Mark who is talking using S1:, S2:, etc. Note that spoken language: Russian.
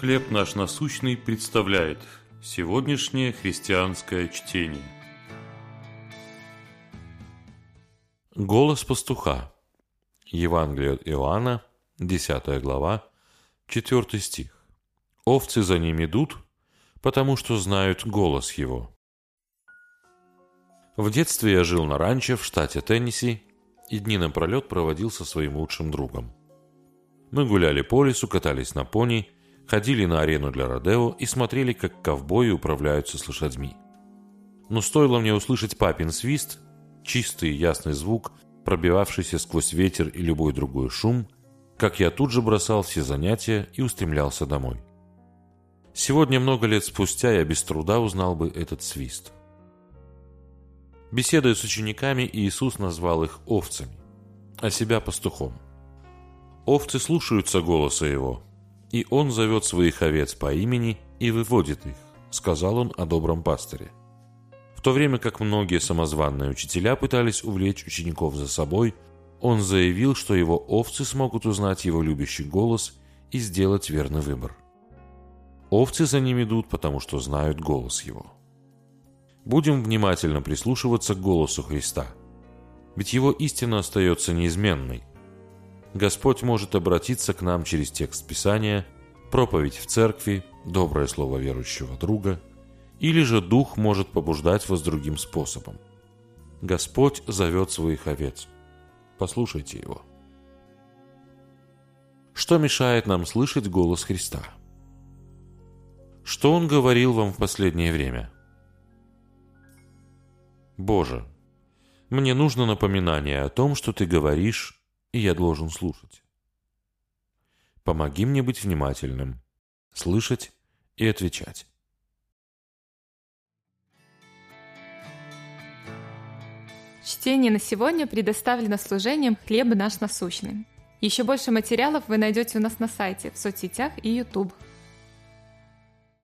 S1: «Хлеб наш насущный» представляет сегодняшнее христианское чтение. Голос пастуха. Евангелие от Иоанна, 10 глава, 4 стих. «Овцы за ним идут, потому что знают голос его». В детстве я жил на ранчо в штате Теннесси и дни напролет проводил со своим лучшим другом. Мы гуляли по лесу, катались на пони, ходили на арену для Родео и смотрели, как ковбои управляются с лошадьми. Но стоило мне услышать папин свист, чистый и ясный звук, пробивавшийся сквозь ветер и любой другой шум, как я тут же бросал все занятия и устремлялся домой. Сегодня, много лет спустя, я без труда узнал бы этот свист. Беседуя с учениками, Иисус назвал их овцами, а себя пастухом. Овцы слушаются голоса Его, и Он зовет своих овец по имени и выводит их, сказал Он о добром пастыре. В то время как многие самозванные учителя пытались увлечь учеников за собой, Он заявил, что Его овцы смогут узнать Его любящий голос и сделать верный выбор. Овцы за ним идут, потому что знают голос Его. Будем внимательно прислушиваться к голосу Христа, ведь Его истина остается неизменной – Господь может обратиться к нам через текст Писания, проповедь в церкви, доброе слово верующего друга, или же Дух может побуждать вас другим способом. Господь зовет своих овец. Послушайте Его. Что мешает нам слышать голос Христа? Что Он говорил вам в последнее время? Боже, мне нужно напоминание о том, что Ты говоришь и я должен слушать. Помоги мне быть внимательным, слышать и отвечать.
S2: Чтение на сегодня предоставлено служением «Хлеб наш насущный». Еще больше материалов вы найдете у нас на сайте, в соцсетях и YouTube.